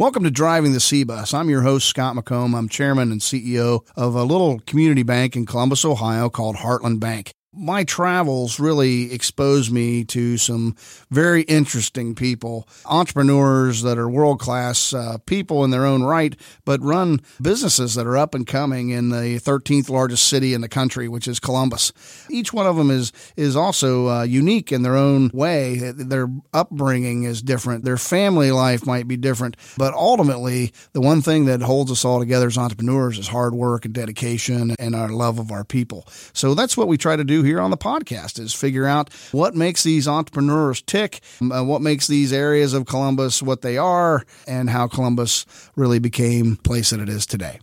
Welcome to Driving the C Bus. I'm your host, Scott McComb. I'm chairman and CEO of a little community bank in Columbus, Ohio called Heartland Bank my travels really exposed me to some very interesting people, entrepreneurs that are world class uh, people in their own right, but run businesses that are up and coming in the 13th largest city in the country, which is Columbus. Each one of them is is also uh, unique in their own way. Their upbringing is different. Their family life might be different, but ultimately, the one thing that holds us all together as entrepreneurs is hard work and dedication and our love of our people. So that's what we try to do here on the podcast is figure out what makes these entrepreneurs tick, uh, what makes these areas of Columbus what they are, and how Columbus really became the place that it is today.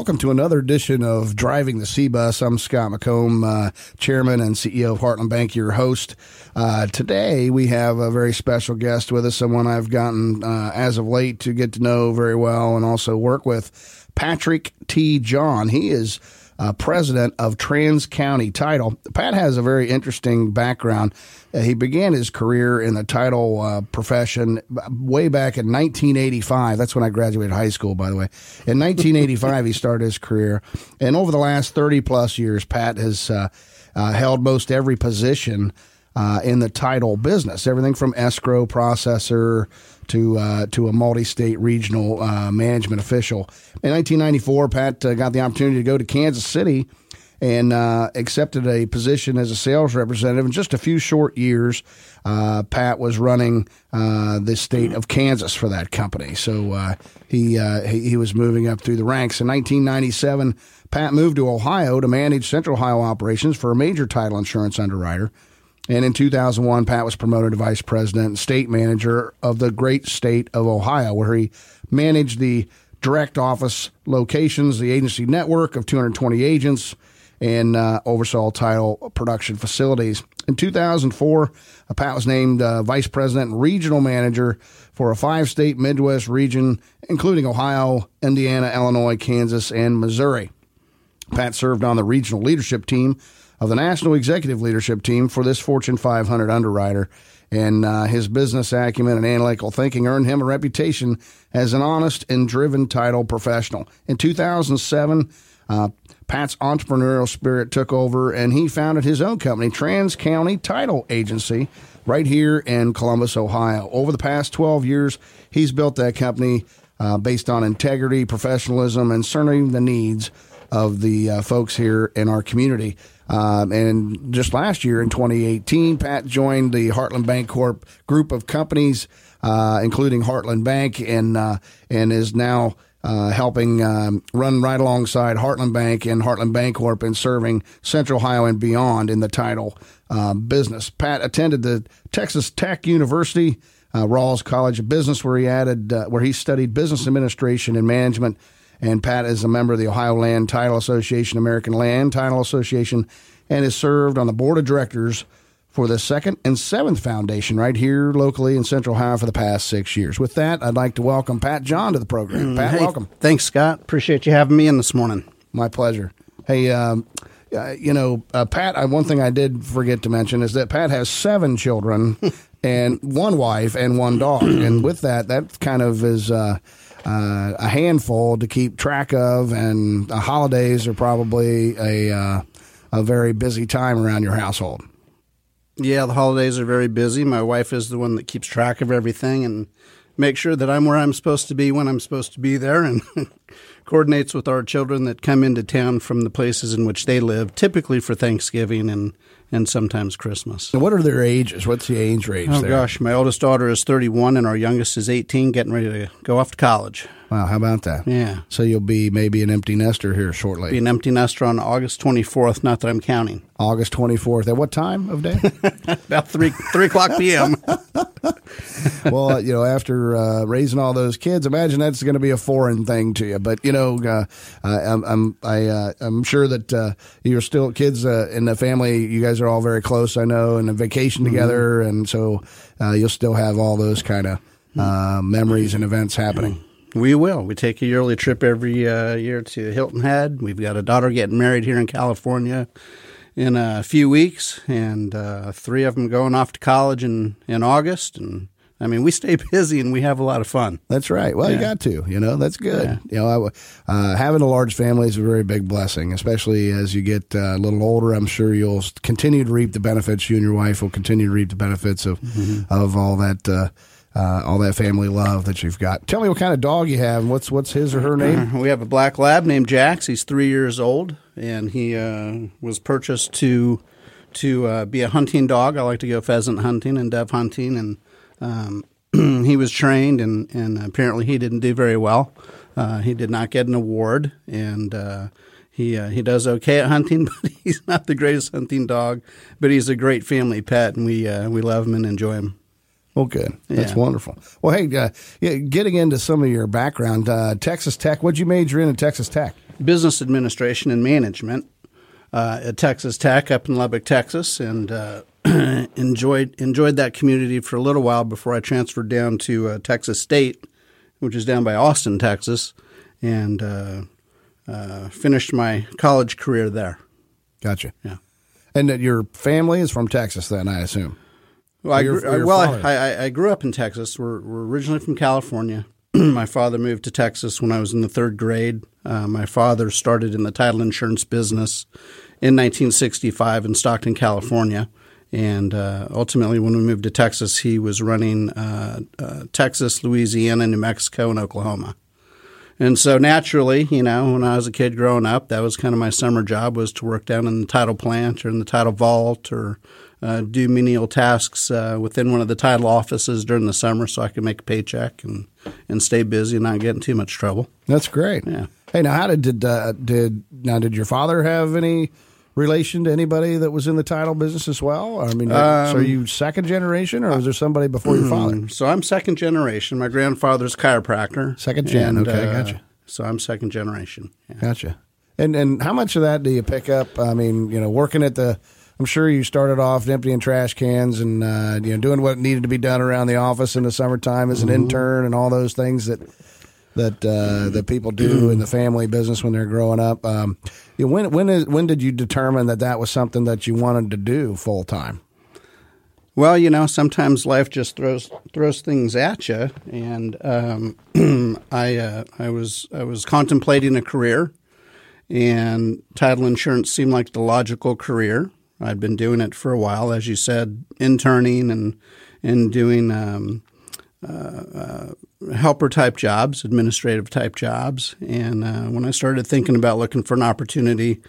Welcome to another edition of Driving the C Bus. I'm Scott McComb, uh, Chairman and CEO of Heartland Bank, your host. Uh, today, we have a very special guest with us, someone I've gotten uh, as of late to get to know very well and also work with, Patrick T. John. He is uh, president of Trans County Title. Pat has a very interesting background. Uh, he began his career in the title uh, profession way back in 1985. That's when I graduated high school, by the way. In 1985, he started his career. And over the last 30 plus years, Pat has uh, uh, held most every position uh, in the title business, everything from escrow processor to uh, to a multi-state regional uh, management official. In 1994, Pat uh, got the opportunity to go to Kansas City and uh, accepted a position as a sales representative. In just a few short years, uh, Pat was running the state of Kansas for that company. So he, he he was moving up through the ranks. In 1997, Pat moved to Ohio to manage Central Ohio operations for a major title insurance underwriter. And in 2001, Pat was promoted to vice president and state manager of the great state of Ohio, where he managed the direct office locations, the agency network of 220 agents, and uh, oversaw title production facilities. In 2004, uh, Pat was named uh, vice president and regional manager for a five state Midwest region, including Ohio, Indiana, Illinois, Kansas, and Missouri. Pat served on the regional leadership team of the national executive leadership team for this Fortune 500 underwriter. And uh, his business acumen and analytical thinking earned him a reputation as an honest and driven title professional. In 2007, uh, Pat's entrepreneurial spirit took over, and he founded his own company, Trans County Title Agency, right here in Columbus, Ohio. Over the past 12 years, he's built that company uh, based on integrity, professionalism, and serving the needs of the uh, folks here in our community. Um, and just last year in 2018, Pat joined the Heartland Bancorp group of companies, uh, including Heartland Bank, and uh, and is now uh, helping um, run right alongside Heartland Bank and Heartland Bancorp and serving Central Ohio and beyond in the title uh, business. Pat attended the Texas Tech University. Uh, Rawls College of Business, where he added, uh, where he studied business administration and management, and Pat is a member of the Ohio Land Title Association, American Land Title Association, and has served on the board of directors for the Second and Seventh Foundation right here locally in Central Ohio for the past six years. With that, I'd like to welcome Pat John to the program. Mm, Pat, hey, welcome. Thanks, Scott. Appreciate you having me in this morning. My pleasure. Hey, um, uh, you know, uh, Pat, uh, one thing I did forget to mention is that Pat has seven children and one wife and one dog. and with that, that kind of is. Uh, uh, a handful to keep track of, and the holidays are probably a uh, a very busy time around your household. Yeah, the holidays are very busy. My wife is the one that keeps track of everything and makes sure that I'm where I'm supposed to be when I'm supposed to be there, and coordinates with our children that come into town from the places in which they live, typically for Thanksgiving and and sometimes Christmas. what are their ages? What's the age range? Oh there? gosh, my oldest daughter is 31 and our youngest is 18, getting ready to go off to college. Wow, how about that? Yeah. So you'll be maybe an empty nester here shortly. Be an empty nester on August 24th. Not that I'm counting. August 24th. At what time of day? About three three o'clock p.m. well, you know, after uh, raising all those kids, imagine that's going to be a foreign thing to you. But you know, uh, I'm I'm I, uh, I'm sure that uh, you're still kids uh, in the family. You guys are all very close, I know, and a vacation Mm-hmm. together, and so uh, you'll still have all those kind of uh, memories and events happening. We will. We take a yearly trip every uh, year to Hilton Head. We've got a daughter getting married here in California in a few weeks, and uh, three of them going off to college in, in August. And I mean, we stay busy and we have a lot of fun. That's right. Well, you got to. You know, that's good. Yeah. You know, I, uh, having a large family is a very big blessing, especially as you get uh, a little older. I'm sure you'll continue to reap the benefits. You and your wife will continue to reap the benefits of Mm-hmm. of all that. Uh, uh, all that family love that you've got. Tell me what kind of dog you have, what's what's his or her name? We have a black lab named Jax. He's three years old, and he uh, was purchased to to uh, be a hunting dog. I like to go pheasant hunting and dove hunting, and um, he was trained, and, and apparently he didn't do very well. Uh, he did not get an award, and uh, he uh, he does okay at hunting, but he's not the greatest hunting dog. But he's a great family pet, and we uh, we love him and enjoy him. Well, good. That's Yeah. wonderful. Well, hey, uh, yeah, getting into some of your background, uh, Texas Tech. What'd you major in at Texas Tech? business administration and management uh, at Texas Tech up in Lubbock, Texas, and uh, enjoyed enjoyed that community for a little while before I transferred down to uh, Texas State, which is down by Austin, Texas, and uh, uh, finished my college career there. Gotcha. Yeah. And that your family is from Texas, then I assume. Well, I, grew, your well? I, I, I grew up in Texas. We're, we're originally from California. my father moved to Texas when I was in the third grade. Uh, my father started in the title insurance business in 1965 in Stockton, California. And uh, ultimately, when we moved to Texas, he was running uh, uh, Texas, Louisiana, New Mexico, and Oklahoma. And so naturally, you know, when I was a kid growing up, that was kind of my summer job was to work down in the title plant or in the title vault or uh, do menial tasks uh, within one of the title offices during the summer so I could make a paycheck and, and stay busy and not get in too much trouble. That's great. Yeah. Hey, now how did did uh, did now did your father have any relation to anybody that was in the title business as well? I mean, so Um, are you second generation, or was there somebody before your father? So I'm second generation. My grandfather's chiropractor. Second gen, And, okay, uh, gotcha. So I'm second generation. Yeah. Gotcha. And and how much of that do you pick up? I mean, you know, working at the. I'm sure you started off emptying trash cans and uh, you know doing what needed to be done around the office in the summertime as an Mm-hmm. intern and all those things that that uh, that people do in the family business when they're growing up. Um, you know, when when is when did you determine that that was something that you wanted to do full time? Well, you know, sometimes life just throws throws things at you, and um, I uh, I was I was contemplating a career, and title insurance seemed like the logical career. I'd been doing it for a while, as you said, interning and and doing um, uh, uh, helper type jobs, administrative type jobs. And uh, when I started thinking about looking for an opportunity,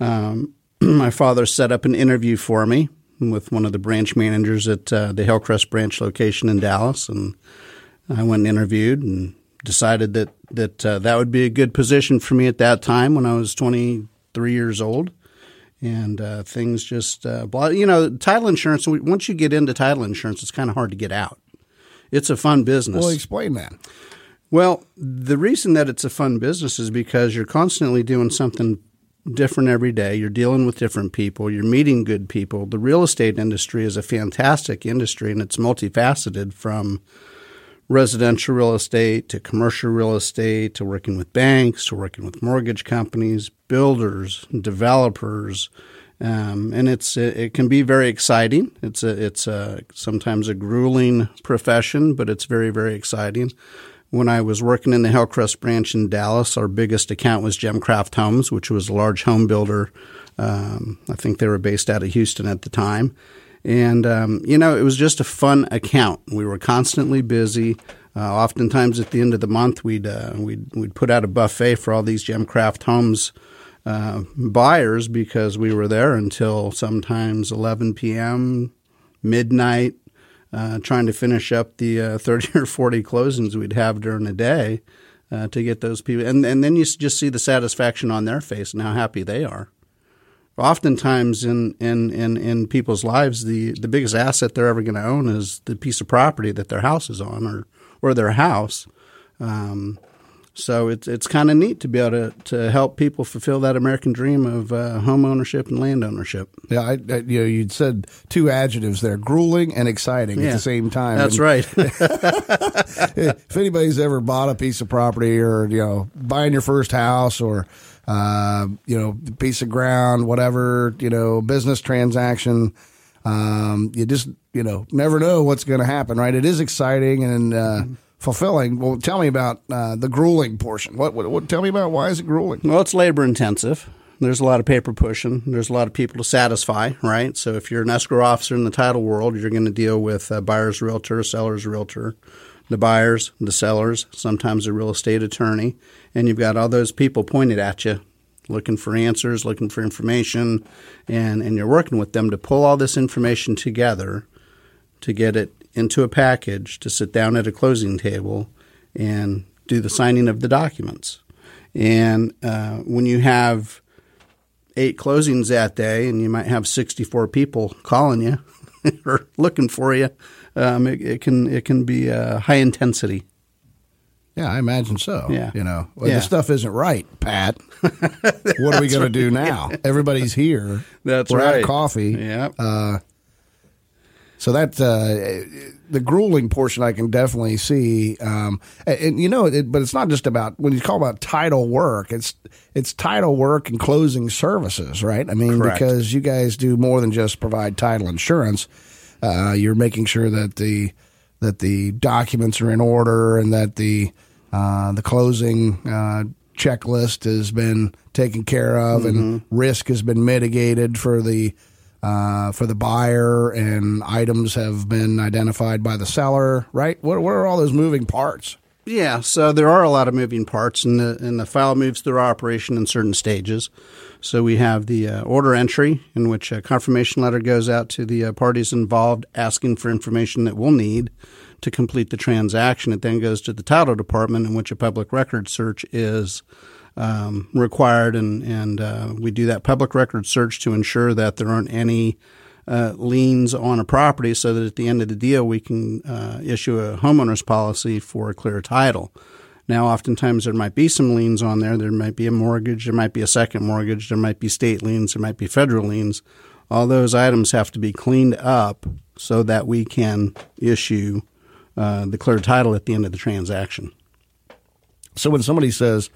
um, my father set up an interview for me with one of the branch managers at uh, the Hillcrest branch location in Dallas, and I went and interviewed and decided that that uh, that would be a good position for me at that time when I was 23 years old. And things just, you know, title insurance. Once you get into title insurance, it's kind of hard to get out. It's a fun business. Well, explain that. Well, the reason that it's a fun business is because you're constantly doing something different every day. You're dealing with different people. You're meeting good people. The real estate industry is a fantastic industry and it's multifaceted from residential real estate to commercial real estate to working with banks to working with mortgage companies, builders, developers. Um, and it's it, it can be very exciting. It's a it's a sometimes a grueling profession, but it's very very exciting. When I was working in the Hillcrest branch in Dallas, our biggest account was Gemcraft Homes, which was a large home builder. Um, I think they were based out of Houston at the time. And, um, you know, it was just a fun account. We were constantly busy. Uh, oftentimes at the end of the month, we'd, uh, we'd, we'd put out a buffet for all these Gemcraft Homes uh, buyers because we were there until sometimes 11 p.m., midnight, uh, trying to finish up the uh, 30 or 40 closings we'd have during the day uh, to get those people. And, and then you just see the satisfaction on their face and how happy they are. Oftentimes in, in, in, in people's lives, the, the biggest asset they're ever going to own is the piece of property that their house is on or, or their house. Um, So it's it's kind of neat to be able to, to help people fulfill that American dream of uh, home ownership and land ownership. Yeah, I, I, you know, you'd said two adjectives there: grueling and exciting Yeah. at the same time. That's And right. if anybody's ever bought a piece of property, or you know, buying your first house, or uh, you know, piece of ground, whatever, you know, business transaction, um, you just you know never know what's going to happen, right? It is exciting and. Uh, Fulfilling. Well, tell me about uh, the grueling portion. What, what, what? Tell me about why is it grueling? Well, it's labor intensive. There's a lot of paper pushing. There's a lot of people to satisfy, right? So if you're an escrow officer in the title world, you're going to deal with a buyer's realtor, seller's realtor, the buyers, the sellers, sometimes a real estate attorney, and you've got all those people pointed at you looking for answers, looking for information, and, and you're working with them to pull all this information together to get it into a package to sit down at a closing table and do the signing of the documents. And uh, when you have eight closings that day and you might have 64 people calling you or looking for you, um, it, it can it can be uh, high intensity. Yeah, I imagine so. Yeah. You know, well, Yeah. the stuff isn't right, Pat. what are we going to do now? Everybody's here. That's We're out right. of coffee. Yeah. Uh, so that uh, the grueling portion I can definitely see, um, and, and you know, it, but it's not just about when you call about title work. It's it's title work and closing services, right? I mean, Correct. because you guys do more than just provide title insurance. Uh, you're making sure that the that the documents are in order and that the uh, the closing uh, checklist has been taken care of and risk has been mitigated for the uh, for the buyer and items have been identified by the seller. Right? What what are all those moving parts? Yeah, so there are a lot of moving parts, and the and the file moves through our operation in certain stages. So we have the uh, order entry, in which a confirmation letter goes out to the uh, parties involved, asking for information that we'll need to complete the transaction. It then goes to the title department, in which a public record search is um, required, and and uh, we do that public record search to ensure that there aren't any uh, liens on a property so that at the end of the deal we can uh, issue a homeowner's policy for a clear title. Now, oftentimes there might be some liens on there. There might be a mortgage, there might be a second mortgage, there might be state liens, there might be federal liens. All those items have to be cleaned up so that we can issue uh, the clear title at the end of the transaction. So when somebody says,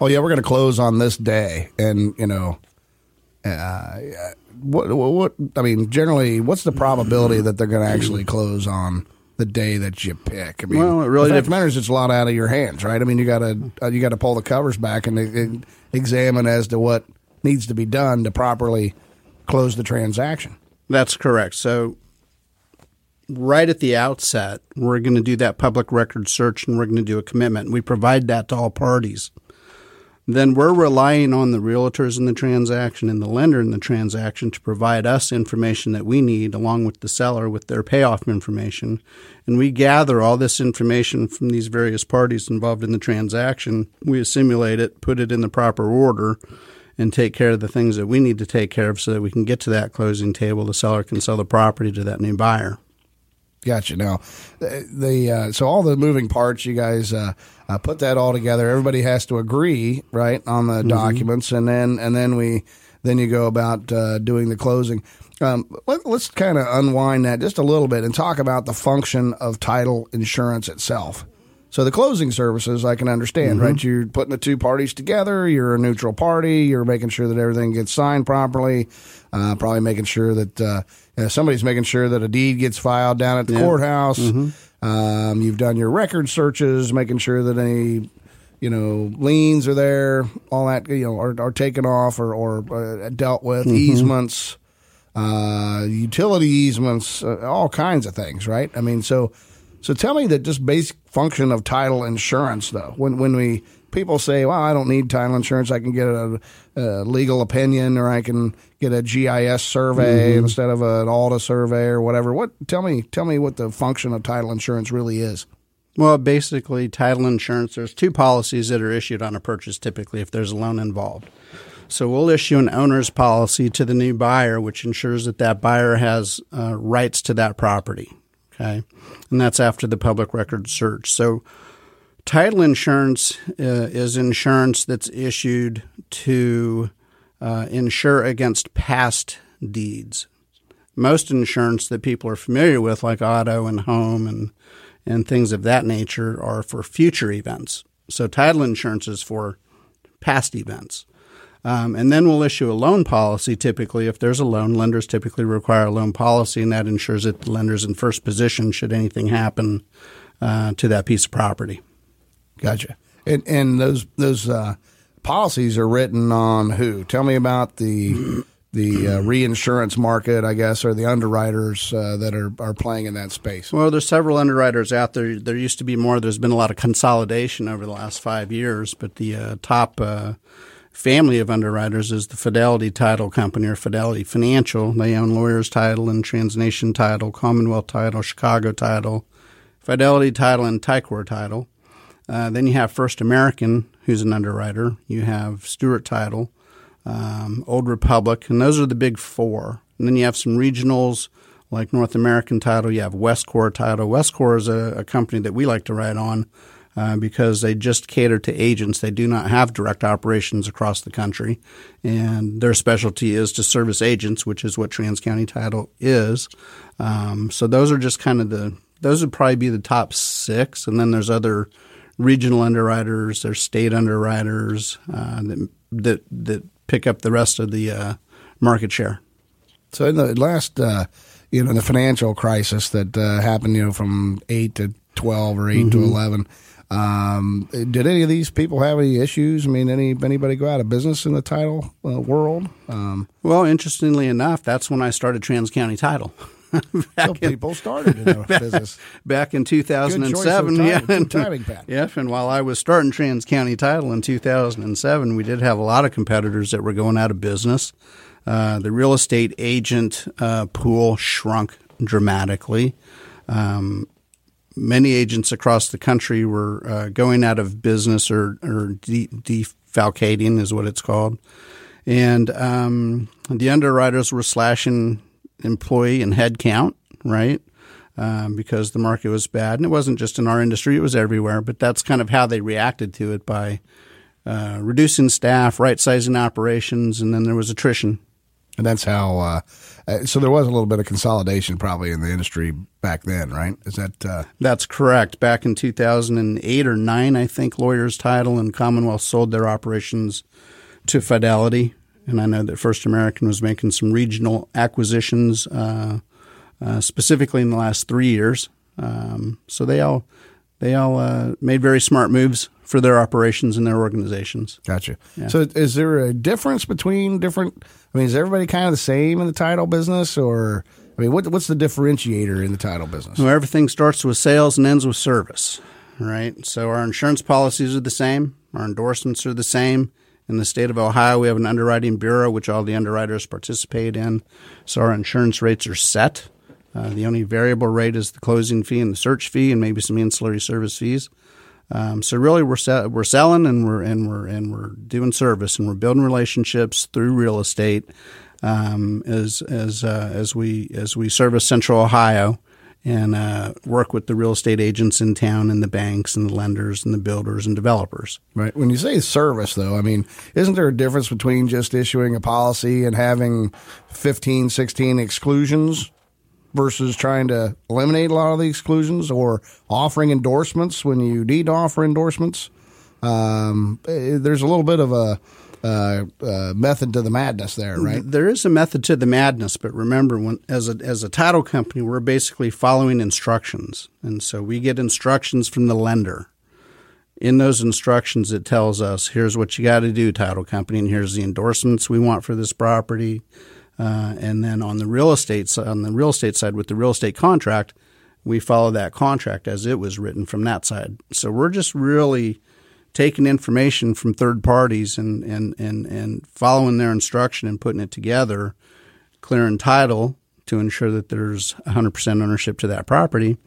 "Oh yeah, we're going to close on this day," and you know, uh, what, what what I mean, generally, what's the probability that they're going to actually close on the day that you pick? I mean, Well, it really fact of dep- the matter is, it's a lot out of your hands, right? I mean, you got to uh, you got to pull the covers back and, and examine as to what needs to be done to properly close the transaction. That's correct. So, right at the outset, we're going to do that public record search and we're going to do a commitment. We provide that to all parties. Then we're relying on the realtors in the transaction and the lender in the transaction to provide us information that we need, along with the seller with their payoff information. And we gather all this information from these various parties involved in the transaction. We assimilate it, put it in the proper order, and take care of the things that we need to take care of so that we can get to that closing table. The seller can sell the property to that new buyer. Gotcha. Now, the, uh, so all the moving parts, you guys uh, uh, put that all together. Everybody has to agree, right, on the documents, and then and then we then you go about uh, doing the closing. Um, let, let's kind of unwind that just a little bit and talk about the function of title insurance itself. So the closing services, I can understand, right? You're putting the two parties together. You're a neutral party. You're making sure that everything gets signed properly. Uh, probably making sure that uh, somebody's making sure that a deed gets filed down at the courthouse. Um, you've done your record searches, making sure that any you know liens are there, all that you know are, are taken off or, or uh, dealt with, easements, uh, utility easements, uh, all kinds of things, right? I mean, so so tell me that just basic function of title insurance, though. When when we people say, "Well, I don't need title insurance. I can get a, a legal opinion, or I can get a GIS survey instead of an ALTA survey, or whatever." What tell me tell me what the function of title insurance really is. Well, basically, title insurance, there's two policies that are issued on a purchase typically if there's a loan involved. So we'll issue an owner's policy to the new buyer, which ensures that that buyer has uh, rights to that property. Okay. And that's after the public record search. So Title insurance uh, is insurance that's issued to uh, insure against past deeds. Most insurance that people are familiar with, like auto and home and and things of that nature, are for future events. So title insurance is for past events. Um, and then we'll issue a loan policy typically. If there's a loan, lenders typically require a loan policy, and that ensures that the lender's in first position should anything happen uh, to that piece of property. Gotcha. And, and those those uh, policies are written on who? Tell me about the the uh, reinsurance market, I guess, or the underwriters uh, that are, are playing in that space? Well, there's several underwriters out there. There used to be more. There's been a lot of consolidation over the last five years, but the uh, top uh, family of underwriters is the Fidelity Title Company or Fidelity Financial. They own Lawyers Title and Transnation Title, Commonwealth Title, Chicago Title, Fidelity Title, and Ticor Title. Uh, then you have First American, who's an underwriter. You have Stewart Title, um, Old Republic, and those are the big four. And then you have some regionals like North American Title. You have Westcor Title. Westcor is a, a company that we like to write on uh, because they just cater to agents. They do not have direct operations across the country, and their specialty is to service agents, which is what Trans County Title is. Um, so those are just kind of the those would probably be the top six, and then there's other regional underwriters, there's state underwriters uh, that that that pick up the rest of the uh, market share. So in the last, uh, you know, the financial crisis that uh, happened, you know, from eight to twelve or 8 mm-hmm. to eleven, um, did any of these people have any issues? I mean, any anybody go out of business in the title uh, world? Um, well, interestingly enough, that's when I started Trans County Title. back so in, people started in back, business back in 2007. yeah, and, timing, yeah, and while I was starting Trans County Title in 2007, we did have a lot of competitors that were going out of business. Uh, the real estate agent uh, pool shrunk dramatically. Um, many agents across the country were uh, going out of business or, or de- defalcating, is what it's called. And um, the underwriters were slashing employee and head count, right? Um, because the market was bad. And it wasn't just in our industry, it was everywhere. But that's kind of how they reacted to it by uh, reducing staff, right sizing operations, and then there was attrition. And that's how. Uh, so there was a little bit of consolidation probably in the industry back then, right? Is that? Uh... That's correct. Back in 2008 or nine, I think Lawyers Title and Commonwealth sold their operations to Fidelity, and I know that First American was making some regional acquisitions, uh, uh, specifically in the last three years. Um, so they all they all uh, made very smart moves for their operations and their organizations. Gotcha. Yeah. So, is there a difference between different? I mean, is everybody kind of the same in the title business, or I mean, what, what's the differentiator in the title business? Well, everything starts with sales and ends with service, right? So, our insurance policies are the same, our endorsements are the same. In the state of Ohio, we have an underwriting bureau, which all the underwriters participate in. So, our insurance rates are set. Uh, the only variable rate is the closing fee and the search fee, and maybe some ancillary service fees. Um, so really, we're se- we're selling and we're and we're and we're doing service and we're building relationships through real estate um, as as uh, as we as we service Central Ohio and uh, work with the real estate agents in town and the banks and the lenders and the builders and developers. Right. When you say service, though, I mean, isn't there a difference between just issuing a policy and having 15, 16 exclusions? Versus trying to eliminate a lot of the exclusions or offering endorsements when you need to offer endorsements. Um, eh, there's a little bit of a uh, uh, method to the madness there, right? There is a method to the madness, but remember, when as a as a title company, we're basically following instructions, and so we get instructions from the lender. In those instructions, it tells us here's what you got to do, title company, and here's the endorsements we want for this property. Uh, and then on the real estate on the real estate side with the real estate contract, we follow that contract as it was written from that side. So we're just really taking information from third parties and and and, and following their instruction and putting it together, clearing title to ensure that there's 100% ownership to that property,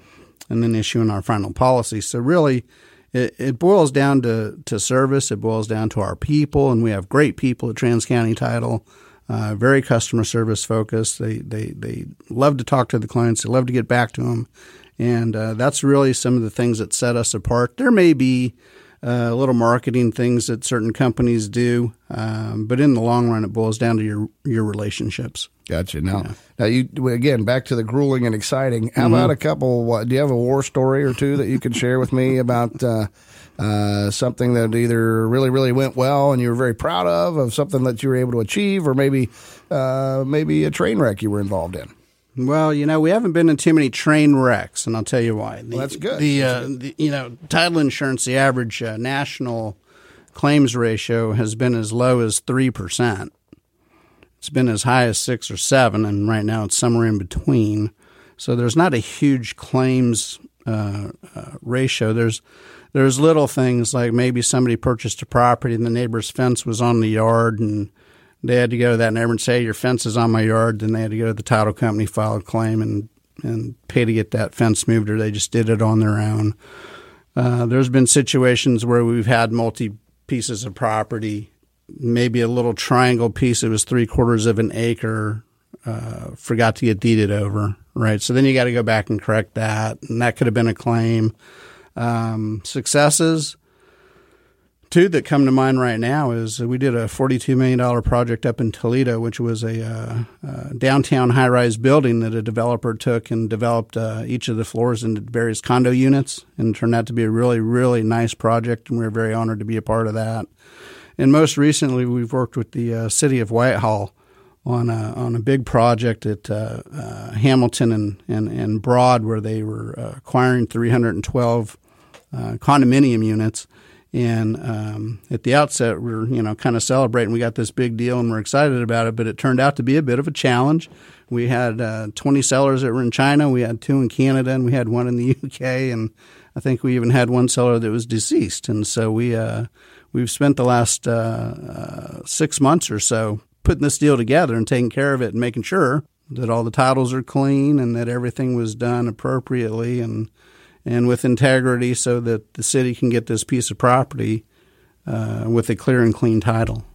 and then issuing our final policy. So really. It, it boils down to, to service. It boils down to our people, and we have great people at Trans County Title uh, very customer service focused. They, they, they love to talk to the clients. They love to get back to them. And uh, that's really some of the things that set us apart. There may be uh, little marketing things that certain companies do, um, but in the long run, it boils down to your your relationships. Gotcha. Now, yeah. now you again back to the grueling and exciting. How mm-hmm. about a couple? What, do you have a war story or two that you can share with me about uh, uh, something that either really really went well and you were very proud of, of something that you were able to achieve, or maybe uh, maybe a train wreck you were involved in? Well, you know, we haven't been in too many train wrecks, and I'll tell you why. The, well, that's good. The, that's uh, good. the, you know title insurance, the average uh, national claims ratio has been as low as three percent. It's been as high as six or seven, and right now it's somewhere in between. So there's not a huge claims uh, uh ratio. There's there's little things like maybe somebody purchased a property and the neighbor's fence was on the yard and they had to go to that neighbor and say, Your fence is on my yard. Then they had to go to the title company, file a claim, and, and pay to get that fence moved, or they just did it on their own. Uh, there's been situations where we've had multi pieces of property, maybe a little triangle piece it was three quarters of an acre, uh, forgot to get deeded over, right? So then you got to go back and correct that, and that could have been a claim. Um, successes, Two that come to mind right now is we did a $42 million project up in Toledo, which was a uh, uh, downtown high rise building that a developer took and developed uh, each of the floors into various condo units and turned out to be a really, really nice project. And we are very honored to be a part of that. And most recently, we've worked with the uh, city of Whitehall on a, on a big project at uh, uh, Hamilton and, and, and Broad, where they were acquiring 312 condominium units and um, at the outset, we are you know kind of celebrating. We got this big deal, and we're excited about it. But it turned out to be a bit of a challenge. We had uh, 20 sellers that were in China. We had two in Canada, and we had one in the UK. And I think we even had one seller that was deceased. And so we uh, we've spent the last uh, uh six months or so putting this deal together and taking care of it and making sure that all the titles are clean and that everything was done appropriately and and with integrity so that the city can get this piece of property uh, with a clear and clean title.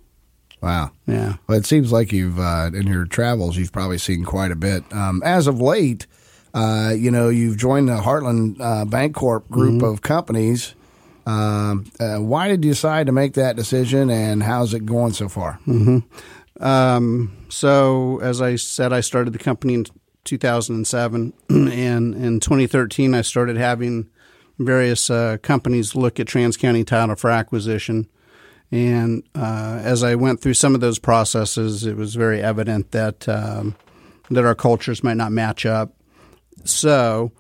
Wow. Yeah. Well, it seems like you've, uh, in your travels, you've probably seen quite a bit. Um, as of late, uh, you know, you've joined the Heartland uh, Bancorp group mm-hmm. of companies. Um, uh, why did you decide to make that decision, and how's it going so far? Mm-hmm. Um, so, as I said, I started the company in 2007, and in 2013 I started having various uh, companies look at Trans County Title for acquisition. And uh, as I went through some of those processes, it was very evident that um, that our cultures might not match up. So,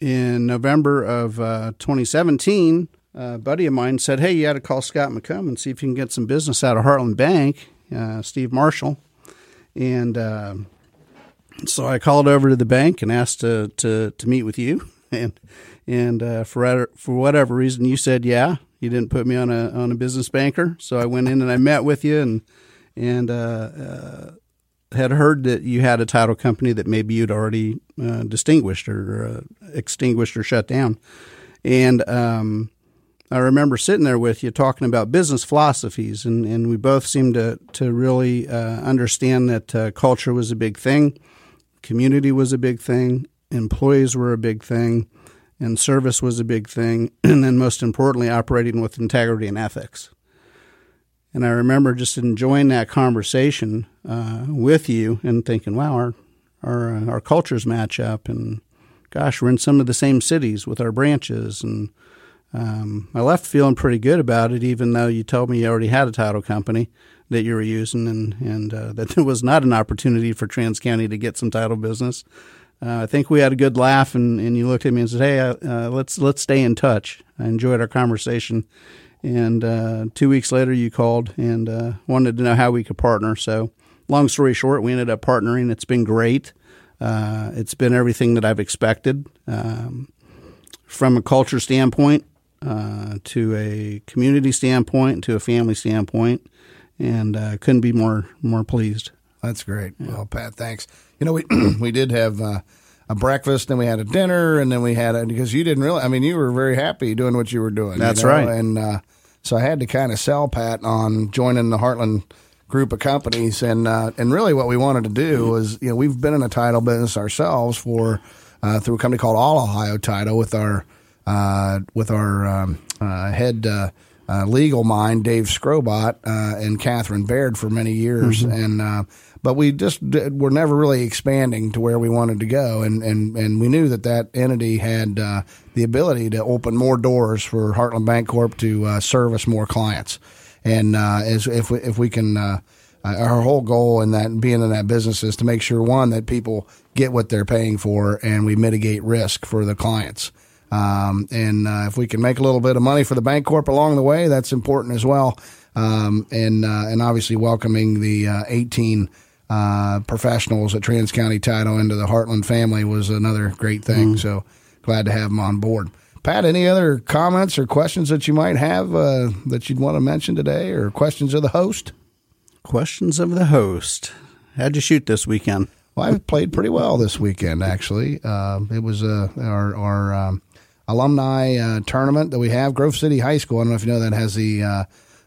in November of uh, 2017, a buddy of mine said, "Hey, you got to call Scott McComb and see if you can get some business out of Heartland Bank." Uh, Steve Marshall, and uh, so I called over to the bank and asked to to, to meet with you, and and uh, for for whatever reason you said yeah. You didn't put me on a on a business banker, so I went in and I met with you and and uh, uh, had heard that you had a title company that maybe you'd already uh, distinguished or uh, extinguished or shut down, and um, I remember sitting there with you talking about business philosophies, and, and we both seemed to to really uh, understand that uh, culture was a big thing, community was a big thing, employees were a big thing, and service was a big thing, and then most importantly, operating with integrity and ethics. And I remember just enjoying that conversation uh, with you and thinking, wow, our our uh, our cultures match up, and gosh, we're in some of the same cities with our branches, and um, I left feeling pretty good about it, even though you told me you already had a title company that you were using, and and uh, that there was not an opportunity for Trans County to get some title business. Uh, I think we had a good laugh, and, and you looked at me and said, "Hey, uh, uh let's let's stay in touch." I enjoyed our conversation, and uh, two weeks later, you called and uh, wanted to know how we could partner. So, long story short, we ended up partnering. It's been great. it's been everything that I've expected um, from a culture standpoint, to a community standpoint, to a family standpoint and uh, couldn't be more more pleased. That's great. Yeah. Well, Pat, thanks. You know, we we did have uh, a breakfast, and we had a dinner, and then we had a because you didn't really. I mean, you were very happy doing what you were doing. That's you know? right. And uh, so I had to kind of sell Pat on joining the Heartland group of companies, and uh, and really what we wanted to do was, you know, we've been in a title business ourselves for uh, through a company called All Ohio Title with our uh, with our um, uh, head uh, uh, legal mind, Dave Scrobot, uh, and Catherine Baird for many years, and uh, but we just d- were never really expanding to where we wanted to go, and and and we knew that that entity had uh, the ability to open more doors for Heartland Bancorp to uh, service more clients, and uh, as if we, if we can. Uh, uh, our whole goal in that being in that business is to make sure one that people get what they're paying for, and we mitigate risk for the clients. Um, and uh, if we can make a little bit of money for the bank corp along the way, that's important as well. Um, and uh, and obviously welcoming the uh, 18 uh, professionals at Trans County Title into the Heartland family was another great thing. So glad to have them on board. Pat, any other comments or questions that you might have uh, that you'd want to mention today, or questions of the host? Questions of the host. How'd you shoot this weekend? Well, I played pretty well this weekend. Actually, uh, it was uh, our our um, alumni uh, tournament that we have. Grove City High School. I don't know if you know that has the uh,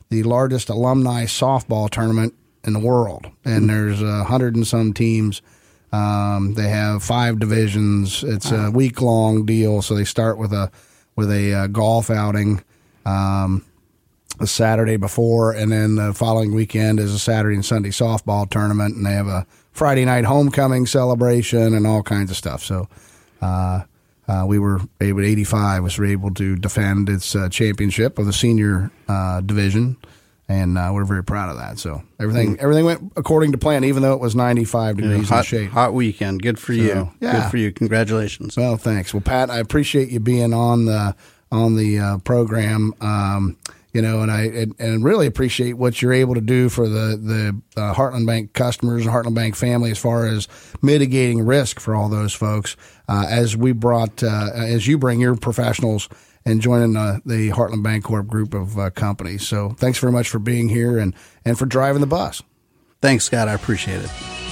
the largest alumni softball tournament in the world, and there's a hundred and some teams. Um, they have five divisions. It's a week long deal. So they start with a with a uh, golf outing. Um, the Saturday before, and then the following weekend is a Saturday and Sunday softball tournament, and they have a Friday night homecoming celebration and all kinds of stuff. So, uh, uh, we were able, 85 was able to defend its uh, championship of the senior uh, division, and uh, we're very proud of that. So everything everything went according to plan, even though it was 95 degrees in hot, shade. hot weekend. Good for you. yeah. Good for you. Congratulations. Well, thanks. Well, Pat, I appreciate you being on the on the uh, program. Um, you know, and I and, and really appreciate what you're able to do for the the uh, Heartland Bank customers and Heartland Bank family as far as mitigating risk for all those folks. Uh, as we brought, uh, as you bring your professionals and joining uh, the Heartland Bancorp group of uh, companies. So, thanks very much for being here and and for driving the bus. Thanks, Scott. I appreciate it.